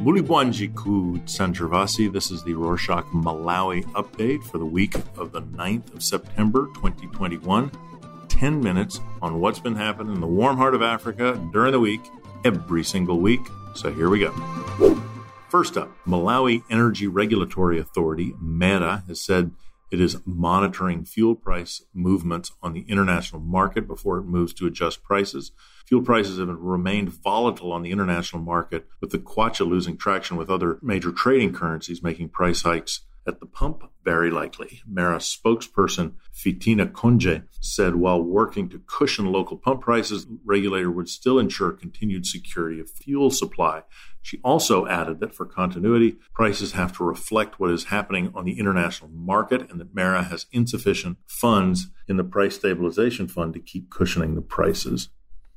Mulibwanjiku Sanjarvasi. This is the Rorshok Malawi update for the week of the 9th of September 2021. 10 minutes on what's been happening in the warm heart of Africa during the week, every single week. So here we go. First up, Malawi Energy Regulatory Authority, MERA, has said it is monitoring fuel price movements on the international market before it moves to adjust prices. Fuel prices have remained volatile on the international market, with the kwacha losing traction with other major trading currencies, making price hikes at the pump very likely. MERA spokesperson Fitina Khonje said while working to cushion local pump prices, the regulator would still ensure continued security of fuel supply. She also added that for continuity, prices have to reflect what is happening on the international market and that MERA has insufficient funds in the price stabilization fund to keep cushioning the prices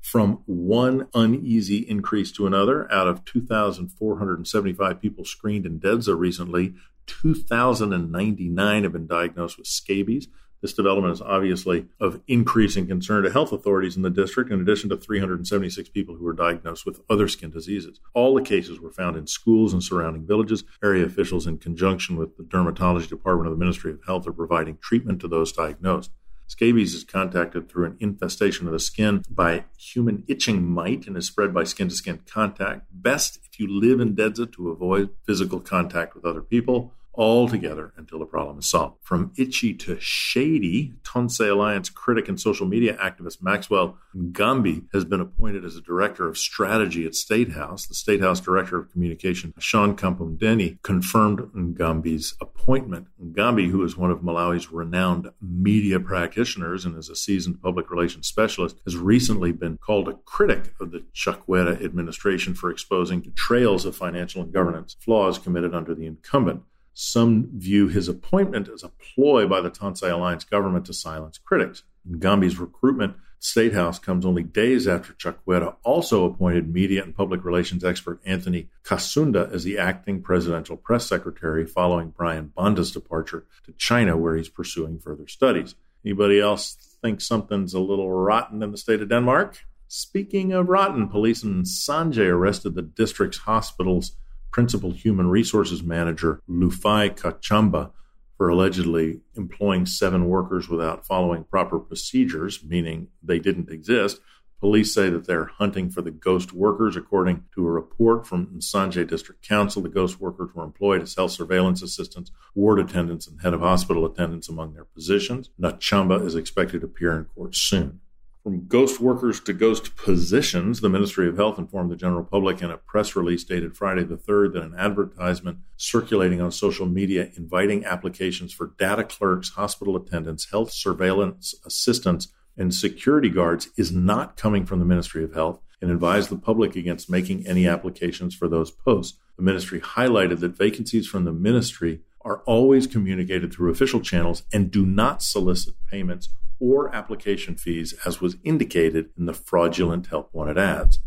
from one uneasy increase to another. Out of 2,475 people screened in DEDZA recently, 2,099 have been diagnosed with scabies. This development is obviously of increasing concern to health authorities in the district, in addition to 376 people who were diagnosed with other skin diseases. All the cases were found in schools and surrounding villages. Area officials, in conjunction with the dermatology department of the Ministry of Health, are providing treatment to those diagnosed. Scabies is contacted through an infestation of the skin by human itching mite and is spread by skin to skin contact. Best if you live in DEDZA to avoid physical contact with other people all together until the problem is solved. From itchy to shady, Tonse Alliance critic and social media activist Maxwell Ngambi has been appointed as a director of strategy at State House. The State House director of communication, Sean Kampondeni, confirmed Ngambi's appointment. Ngambi, who is one of Malawi's renowned media practitioners and is a seasoned public relations specialist, has recently been called a critic of the Chakwera administration for exposing trails of financial and governance flaws committed under the incumbent. Some view his appointment as a ploy by the Tonse Alliance government to silence critics. Ngambi's recruitment State House comes only days after Chakwera also appointed media and public relations expert Anthony Kasunda as the acting presidential press secretary following Brian Banda's departure to China, where he's pursuing further studies. Anybody else think something's a little rotten in the state of Denmark? Speaking of rotten, police in Nsanje arrested the district's hospital's principal human resources manager, Lufai Kachamba, for allegedly employing seven workers without following proper procedures, meaning they didn't exist. Police say that they're hunting for the ghost workers. According to a report from Nsanje District Council, the ghost workers were employed as health surveillance assistants, ward attendants, and head of hospital attendants among their positions. Nachamba is expected to appear in court soon. From ghost workers to ghost positions, the Ministry of Health informed the general public in a press release dated Friday the 3rd that an advertisement circulating on social media inviting applications for data clerks, hospital attendants, health surveillance assistants, and security guards is not coming from the Ministry of Health and advised the public against making any applications for those posts. The ministry highlighted that vacancies from the ministry are always communicated through official channels and do not solicit payments or application fees, as was indicated in the fraudulent help wanted ads.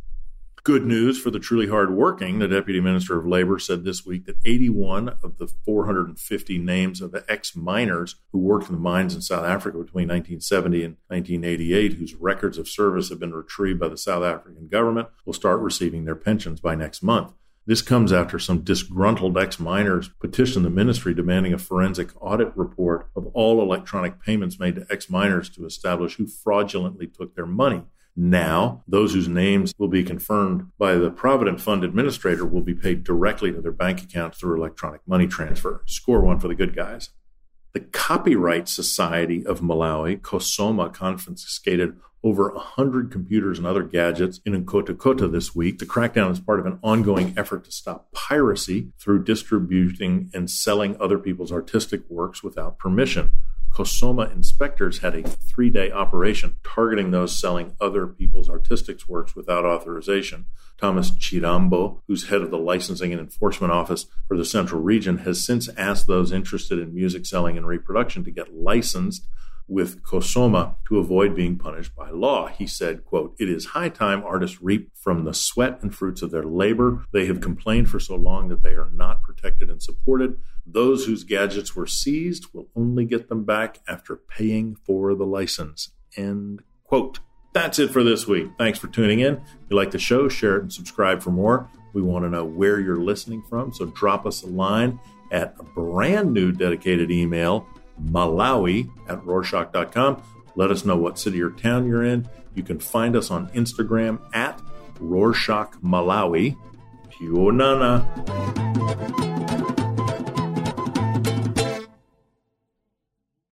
Good news for the truly hardworking. The Deputy Minister of Labor said this week that 81 of the 450 names of the ex miners who worked in the mines in South Africa between 1970 and 1988, whose records of service have been retrieved by the South African government, will start receiving their pensions by next month. This comes after some disgruntled ex miners petitioned the ministry demanding a forensic audit report of all electronic payments made to ex miners to establish who fraudulently took their money. Now, those whose names will be confirmed by the Provident Fund administrator will be paid directly to their bank accounts through electronic money transfer. Score one for the good guys. The Copyright Society of Malawi, COSOMA, confiscated over 100 computers and other gadgets in Nkhotakota this week. The crackdown is part of an ongoing effort to stop piracy through distributing and selling other people's artistic works without permission. COSOMA inspectors had a three day operation targeting those selling other people's artistic works without authorization. Thomas Chirambo, who's head of the licensing and enforcement office for the central region, has since asked those interested in music selling and reproduction to get licensed with COSOMA to avoid being punished by law. He said, quote, It is high time artists reap from the sweat and fruits of their labor. They have complained for so long that they are not protected and supported. Those whose gadgets were seized will only get them back after paying for the license. End quote. That's it for this week. Thanks for tuning in. If you like the show, share it and subscribe for more. We want to know where you're listening from. So drop us a line at a brand new dedicated email, malawi at rorshok.com. Let us know what city or town you're in. You can find us on Instagram at Rorshok Malawi. Pionana.